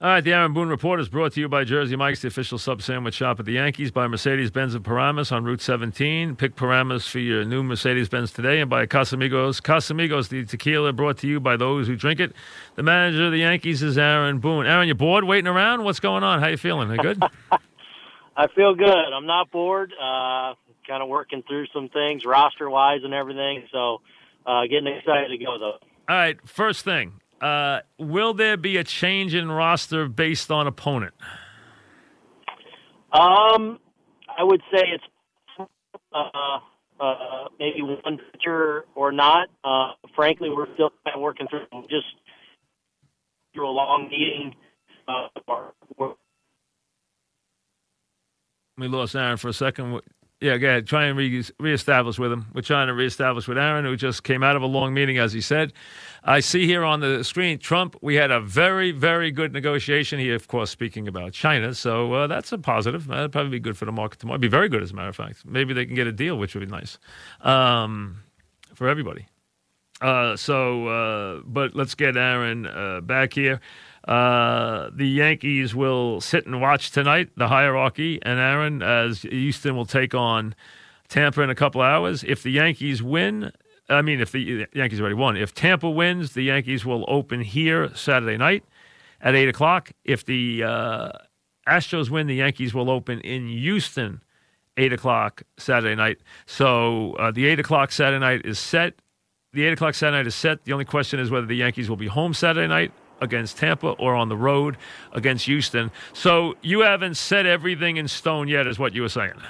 All right, the Aaron Boone Report is brought to you by Jersey Mike's, the official sub sandwich shop at the Yankees, by Mercedes Benz of Paramus on Route 17. Pick Paramus for your new Mercedes Benz today, and by Casamigos. Casamigos, the tequila brought to you by those who drink it. The manager of the Yankees is Aaron Boone. Aaron, you bored waiting around? What's going on? How you feeling? Are you good? I feel good. I'm not bored. Uh, kind of working through some things roster wise and everything. So uh, getting excited to go though. All right, first thing. Uh, will there be a change in roster based on opponent? Um, I would say it's uh, uh, maybe one pitcher or not. Uh, frankly, we're still kind of working through just through a long meeting. Uh, we lost Aaron for a second. Yeah, go ahead. Try and re- reestablish with him. We're trying to reestablish with Aaron, who just came out of a long meeting, as he said. I see here on the screen, Trump, we had a very, very good negotiation. He, of course, speaking about China. So uh, that's a positive. That'd probably be good for the market tomorrow. It'd be very good, as a matter of fact. Maybe they can get a deal, which would be nice um, for everybody. Uh, so, uh, but let's get Aaron uh, back here. Uh, the Yankees will sit and watch tonight, the hierarchy, and Aaron, as Houston will take on Tampa in a couple hours. If the Yankees win, I mean, if the Yankees already won, if Tampa wins, the Yankees will open here Saturday night at 8 o'clock. If the uh, Astros win, the Yankees will open in Houston 8 o'clock Saturday night. So uh, the 8 o'clock Saturday night is set. The 8 o'clock Saturday night is set. The only question is whether the Yankees will be home Saturday night against Tampa or on the road against Houston. So you haven't set everything in stone yet, is what you were saying.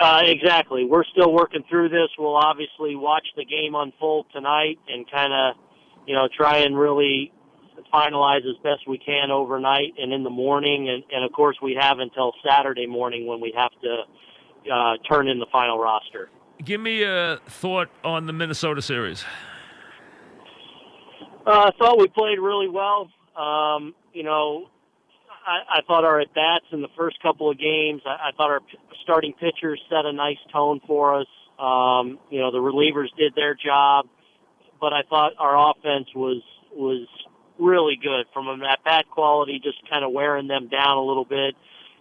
Uh, exactly. We're still working through this. We'll obviously watch the game unfold tonight and kind of, you know, try and really finalize as best we can overnight and in the morning. And, and of course, we have until Saturday morning when we have to uh, turn in the final roster. Give me a thought on the Minnesota series. Uh, I thought we played really well. Um, you know, I, I thought our at bats in the first couple of games, I, I thought our starting pitchers set a nice tone for us. Um, you know, the relievers did their job, but I thought our offense was was really good from a at bat quality, just kind of wearing them down a little bit.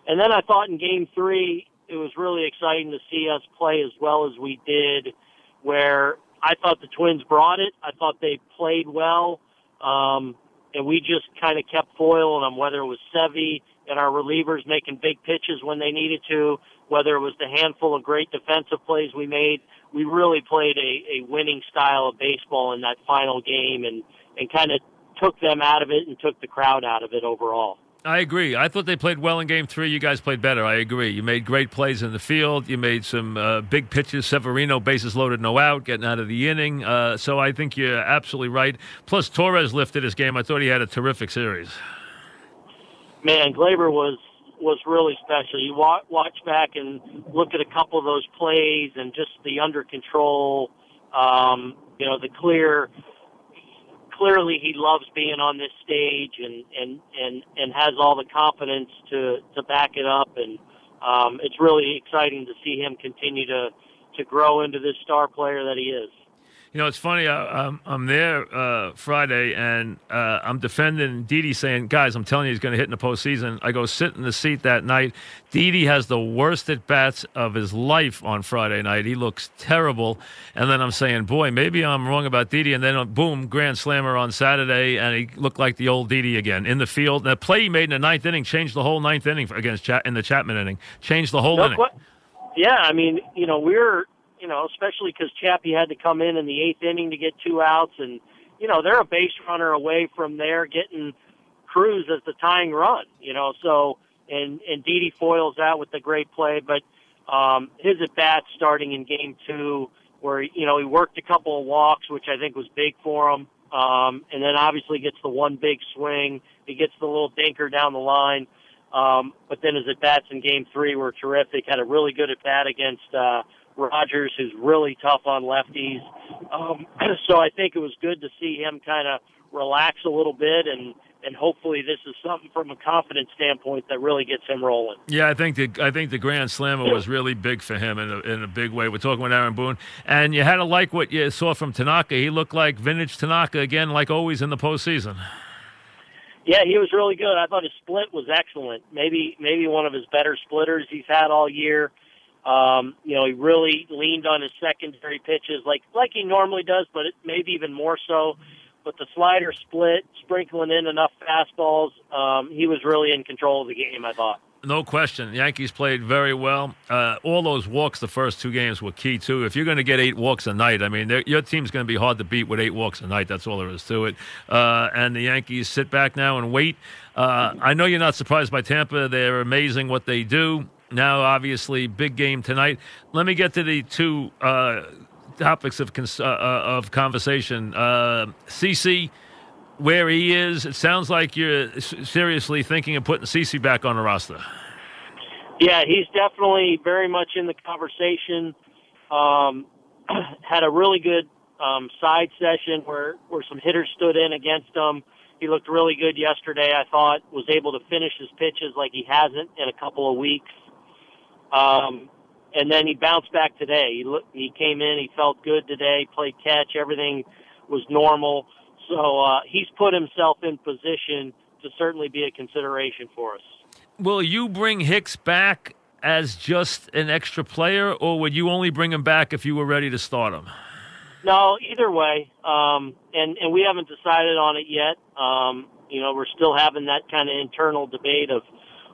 And then I thought in game three, it was really exciting to see us play as well as we did, where I thought the Twins brought it. I thought they played well. Um, and we just kind of kept foiling them, whether it was Sevy and our relievers making big pitches when they needed to, whether it was the handful of great defensive plays we made. We really played a, a winning style of baseball in that final game and, and kind of took them out of it and took the crowd out of it overall. I agree. I thought they played well in game three. You guys played better. I agree. You made great plays in the field. You made some uh, big pitches. Severino, bases loaded, no out, getting out of the inning. Uh, so I think you're absolutely right. Plus, Torres lifted his game. I thought he had a terrific series. Man, Gleyber was was really special. You watch, watch back and look at a couple of those plays and just the under control, um, you know, the clear clearly he loves being on this stage and and and and has all the confidence to to back it up and um, it's really exciting to see him continue to to grow into this star player that he is. You know, it's funny. I, am I'm there uh, Friday, and uh, I'm defending Didi, saying, "Guys, I'm telling you, he's going to hit in the postseason." I go sit in the seat that night. Didi has the worst at bats of his life on Friday night. He looks terrible, and then I'm saying, "Boy, maybe I'm wrong about Didi." And then, uh, boom, grand slammer on Saturday, and he looked like the old Didi again in the field. And the play he made in the ninth inning changed the whole ninth inning against Chat in the Chapman inning. Changed the whole no, inning. What? Yeah, I mean, you know, we're you know, especially because Chappie had to come in in the eighth inning to get two outs, and you know they're a base runner away from there getting Cruz as the tying run. You know, so and and Didi foils that with the great play, but um, his at bat starting in game two, where you know he worked a couple of walks, which I think was big for him. Um, and then obviously gets the one big swing. He gets the little dinker down the line. Um, but then his at bats in game three were terrific. Had a really good at bat against, uh, Rogers, who's really tough on lefties. Um, so I think it was good to see him kind of relax a little bit and and hopefully this is something from a confidence standpoint that really gets him rolling. Yeah, I think the I think the Grand Slammer was really big for him in a, in a big way. We're talking with Aaron Boone, and you had to like what you saw from Tanaka. He looked like vintage Tanaka again, like always in the postseason. Yeah, he was really good. I thought his split was excellent. Maybe maybe one of his better splitters he's had all year. Um, you know, he really leaned on his secondary pitches like like he normally does, but it, maybe even more so but the slider split, sprinkling in enough fastballs, um, he was really in control of the game. I thought. No question. The Yankees played very well. Uh, all those walks the first two games were key, too. If you're going to get eight walks a night, I mean, your team's going to be hard to beat with eight walks a night. That's all there is to it. Uh, and the Yankees sit back now and wait. Uh, I know you're not surprised by Tampa. They're amazing what they do. Now, obviously, big game tonight. Let me get to the two uh, topics of uh, uh, of conversation. Uh, CC, where he is, it sounds like you're seriously thinking of putting CC back on the roster. Yeah, he's definitely very much in the conversation. Um, had a really good um, side session where where some hitters stood in against him. He looked really good yesterday. I thought was able to finish his pitches like he hasn't in a couple of weeks. Um, and then he bounced back today. He he came in, he felt good today, played catch, everything was normal. So uh, he's put himself in position to certainly be a consideration for us. Will you bring Hicks back as just an extra player, or would you only bring him back if you were ready to start him? No, either way, um, and and we haven't decided on it yet. Um, you know, we're still having that kind of internal debate of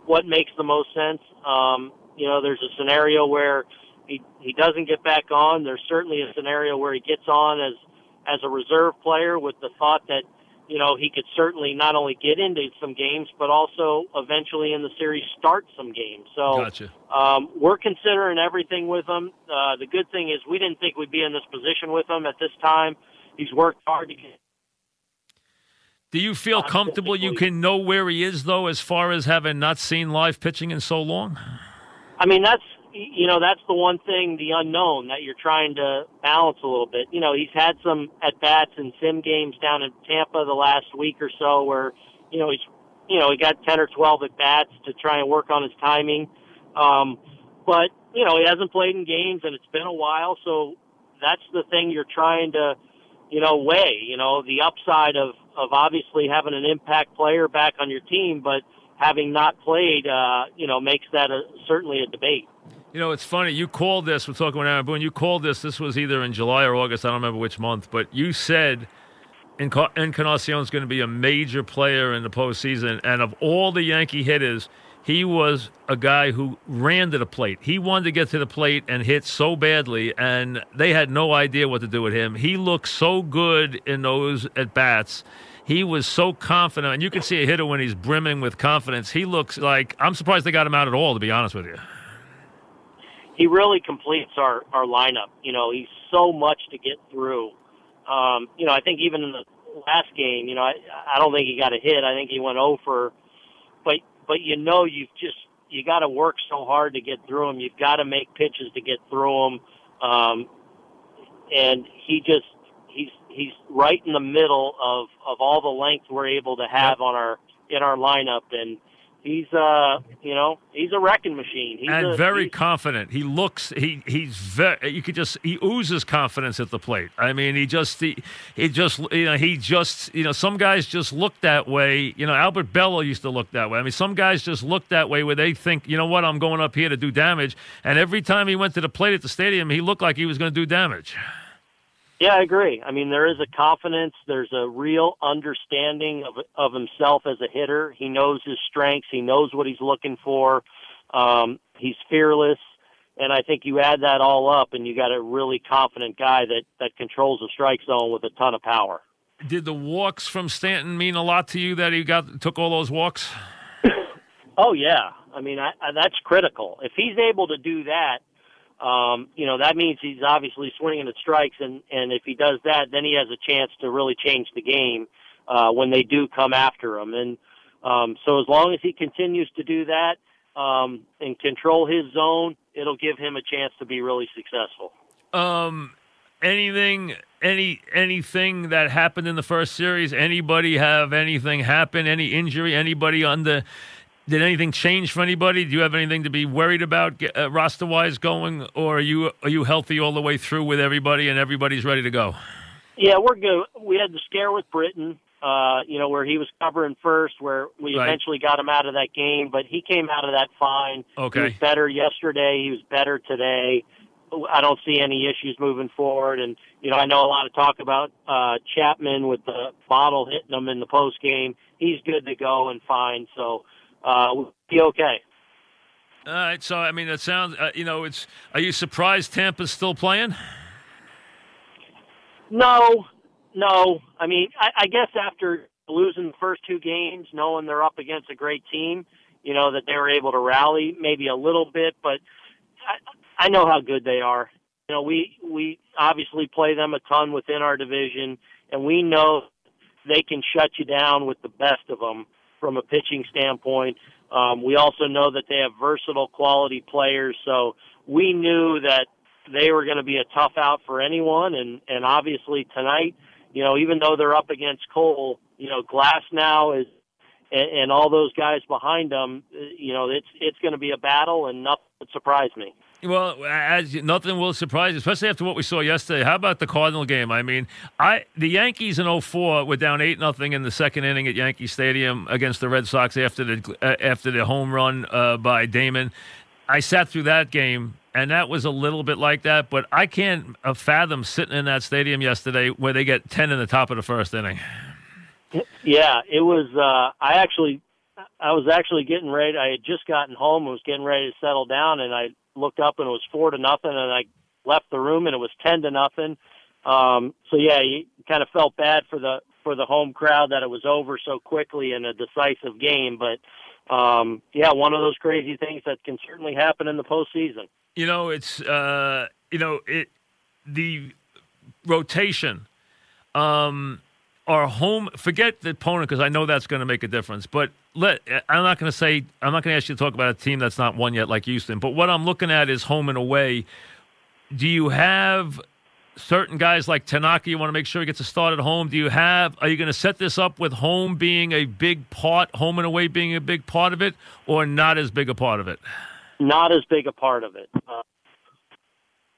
what makes the most sense. Um, you know, there's a scenario where he he doesn't get back on. There's certainly a scenario where he gets on as as a reserve player with the thought that you know he could certainly not only get into some games but also eventually in the series start some games. So gotcha. um, we're considering everything with him. Uh, the good thing is we didn't think we'd be in this position with him at this time. He's worked hard to get. Do you feel comfortable you can know where he is, though, as far as having not seen live pitching in so long? I mean, that's you know that's the one thing, the unknown that you're trying to balance a little bit. You know, he's had some at bats and sim games down in Tampa the last week or so where you know he's you know he got ten or twelve at bats to try and work on his timing. Um, but you know he hasn't played in games and it's been a while, so that's the thing you're trying to you know weigh. You know the upside of of obviously having an impact player back on your team, but having not played, uh, you know, makes that a, certainly a debate. You know, it's funny. You called this. We're talking Aaron Boone. You called this. This was either in July or August. I don't remember which month. But you said Encarnacion is going to be a major player in the postseason. And of all the Yankee hitters, he was a guy who ran to the plate. He wanted to get to the plate and hit so badly, and they had no idea what to do with him. He looked so good in those at bats he was so confident, and you can see a hitter when he's brimming with confidence. He looks like I'm surprised they got him out at all. To be honest with you, he really completes our our lineup. You know, he's so much to get through. Um, you know, I think even in the last game, you know, I I don't think he got a hit. I think he went over, but but you know, you've just you got to work so hard to get through him. You've got to make pitches to get through him. Um, and he just he's right in the middle of of all the length we're able to have yep. on our in our lineup. And he's uh you know he's a wrecking machine. He's and a, very confident. He looks he he's very you could just he oozes confidence at the plate. I mean he just he, he just you know he just you know some guys just look that way. You know albert Belle used to look that way. I mean some guys just look that way where they think you know what i'm going up here to do damage. And every time he went to the plate at the stadium he looked like he was going to do damage yeah, I agree. I mean, there is a confidence. There's a real understanding of of himself as a hitter. He knows his strengths. He knows what he's looking for. Um, he's fearless, and I think you add that all up, and you got a really confident guy that that controls the strike zone with a ton of power. Did the walks from Stanton mean a lot to you that he got took all those walks? oh yeah, I mean I, I, that's critical. If he's able to do that um, you know, that means he's obviously swinging at strikes, and and if he does that, then he has a chance to really change the game uh, when they do come after him. And um, so, as long as he continues to do that um, and control his zone, it'll give him a chance to be really successful. Um, anything, any anything that happened in the first series? Anybody have anything happen? Any injury? Anybody on the did anything change for anybody? Do you have anything to be worried about uh, roster wise going, or are you are you healthy all the way through with everybody and everybody's ready to go? Yeah, we're good. We had the scare with Britton, uh, you know, where he was covering first, where we right. eventually got him out of that game, but he came out of that fine. Okay. He was better yesterday. He was better today. I don't see any issues moving forward. And, you know, I know a lot of talk about uh, Chapman with the bottle hitting him in the post game. He's good to go and fine. So, uh, we'll be okay. All right. So, I mean, it sounds, uh, you know, it's. Are you surprised Tampa's still playing? No, no. I mean, I, I guess after losing the first two games, knowing they're up against a great team, you know that they were able to rally maybe a little bit, but I, I know how good they are. You know, we we obviously play them a ton within our division, and we know they can shut you down with the best of them from a pitching standpoint. Um, we also know that they have versatile quality players, so we knew that they were going to be a tough out for anyone. And and obviously tonight, you know, even though they're up against Cole, you know, Glasnow is and, and all those guys behind them. You know, it's it's going to be a battle, and nothing would surprise me. Well, as nothing will surprise, you, especially after what we saw yesterday. How about the Cardinal game? I mean, I the Yankees in 04 were down eight nothing in the second inning at Yankee Stadium against the Red Sox after the uh, after the home run uh, by Damon. I sat through that game, and that was a little bit like that. But I can't uh, fathom sitting in that stadium yesterday where they get ten in the top of the first inning. Yeah, it was. Uh, I actually, I was actually getting ready. I had just gotten home and was getting ready to settle down, and I looked up and it was four to nothing, and I left the room and it was ten to nothing. Um, so yeah, you kind of felt bad for the for the home crowd that it was over so quickly in a decisive game. But um, yeah, one of those crazy things that can certainly happen in the postseason. You know, it's uh, you know it the rotation. Um, our home forget the opponent because I know that's going to make a difference. But let I'm not going to say I'm not going to ask you to talk about a team that's not won yet like Houston. But what I'm looking at is home and away. Do you have certain guys like Tanaka? You want to make sure he gets a start at home. Do you have? Are you going to set this up with home being a big part, home and away being a big part of it, or not as big a part of it? Not as big a part of it. Uh,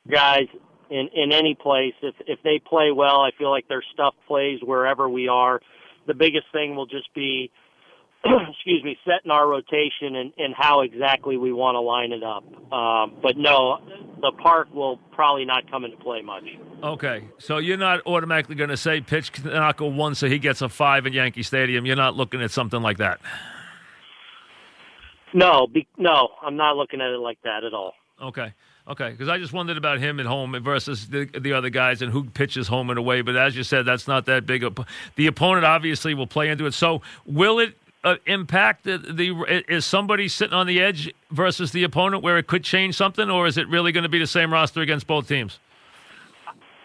guys, in in any place. If if they play well, I feel like their stuff plays wherever we are. The biggest thing will just be, excuse me, setting our rotation and and how exactly we want to line it up. Um, but no, the park will probably not come into play much. Okay, so you're not automatically going to say pitch Tanaka one so he gets a five at Yankee Stadium. You're not looking at something like that. No, be, no, I'm not looking at it like that at all. Okay. Okay, because I just wondered about him at home versus the, the other guys and who pitches home and away. But as you said, that's not that big. A, the opponent obviously will play into it. So will it uh, impact the, the is somebody sitting on the edge versus the opponent where it could change something, or is it really going to be the same roster against both teams?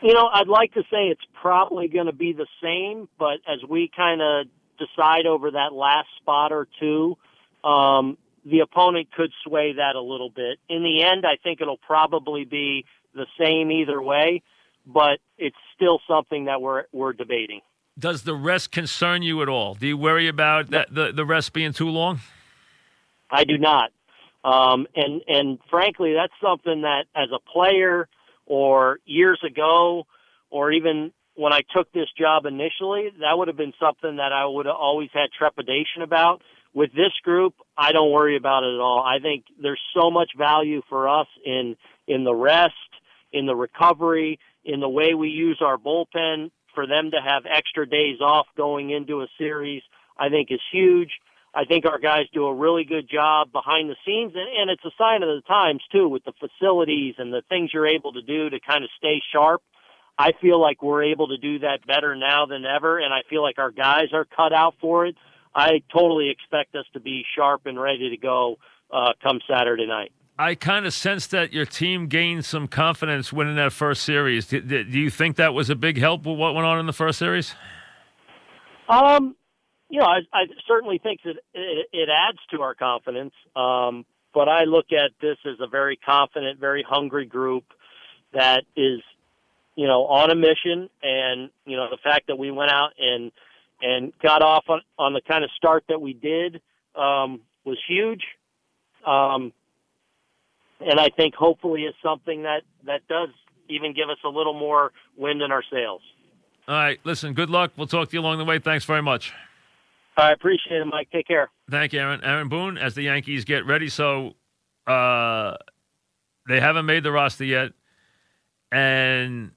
You know, I'd like to say it's probably going to be the same, but as we kind of decide over that last spot or two, um, the opponent could sway that a little bit. In the end, I think it'll probably be the same either way, but it's still something that we're we're debating. Does the rest concern you at all? Do you worry about that the the rest being too long? I do not. Um, and and frankly, that's something that as a player or years ago, or even when I took this job initially, that would have been something that I would have always had trepidation about with this group, I don't worry about it at all. I think there's so much value for us in in the rest, in the recovery, in the way we use our bullpen. For them to have extra days off going into a series, I think is huge. I think our guys do a really good job behind the scenes, and, and it's a sign of the times too, with the facilities and the things you're able to do to kind of stay sharp. I feel like we're able to do that better now than ever, and I feel like our guys are cut out for it. I totally expect us to be sharp and ready to go uh, come Saturday night. I kind of sense that your team gained some confidence winning that first series. Do, do you think that was a big help with what went on in the first series? Um, you know, I, I certainly think that it, it adds to our confidence. Um, but I look at this as a very confident, very hungry group that is, you know, on a mission. And you know, the fact that we went out and and got off on, on the kind of start that we did um, was huge. Um, and I think hopefully is something that that does even give us a little more wind in our sails. All right, listen. Good luck. We'll talk to you along the way. Thanks very much. I appreciate it, Mike. Take care. Thank you, Aaron. Aaron Boone, as the Yankees get ready. So uh, they haven't made the roster yet. And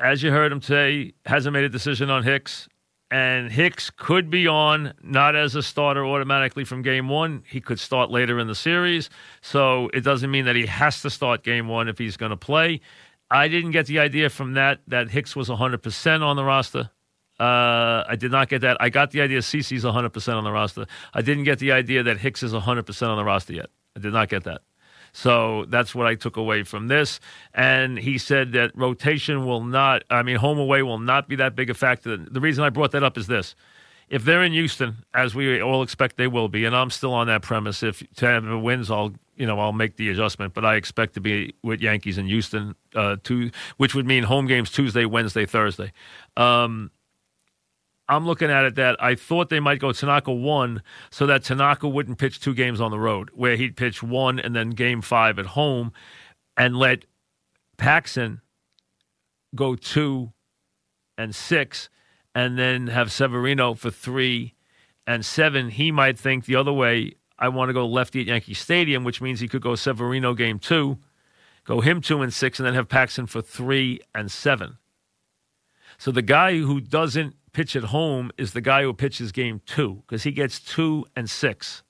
as you heard him say, hasn't made a decision on Hicks. And Hicks could be on, not as a starter automatically from game one. He could start later in the series. So it doesn't mean that he has to start game one if he's going to play. I didn't get the idea from that that Hicks was 100% on the roster. Uh, I did not get that. I got the idea CC's 100% on the roster. I didn't get the idea that Hicks is 100% on the roster yet. I did not get that. So that's what I took away from this. And he said that rotation will not, I mean, home away will not be that big a factor. The reason I brought that up is this. If they're in Houston, as we all expect they will be, and I'm still on that premise, if Tampa wins, I'll you know I'll make the adjustment. But I expect to be with Yankees in Houston, uh, two, which would mean home games Tuesday, Wednesday, Thursday. Um, I'm looking at it that I thought they might go Tanaka one so that Tanaka wouldn't pitch two games on the road, where he'd pitch one and then game five at home and let Paxton go two and six and then have Severino for three and seven. He might think the other way, I want to go lefty at Yankee Stadium, which means he could go Severino game two, go him two and six, and then have Paxton for three and seven. So the guy who doesn't pitch at home is the guy who pitches game two because he gets two and six.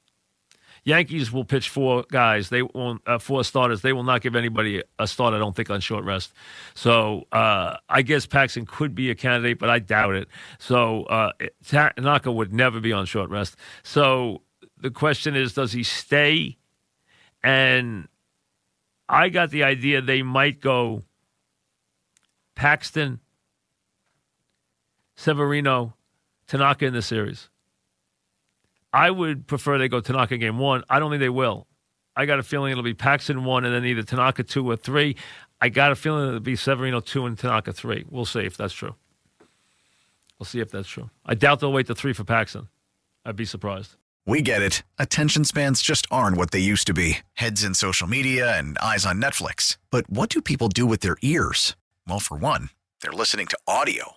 Yankees will pitch four guys. They won't uh, four starters. They will not give anybody a start. I don't think on short rest. So uh, I guess Paxton could be a candidate, but I doubt it. So uh, Tanaka would never be on short rest. So the question is, does he stay? And I got the idea they might go Paxton, Severino, Tanaka in the series. I would prefer they go Tanaka game one. I don't think they will. I got a feeling it'll be Paxton one and then either Tanaka two or three. I got a feeling it'll be Severino two and Tanaka three. We'll see if that's true. We'll see if that's true. I doubt they'll wait to three for Paxton. I'd be surprised. We get it. Attention spans just aren't what they used to be heads in social media and eyes on Netflix. But what do people do with their ears? Well, for one, they're listening to audio.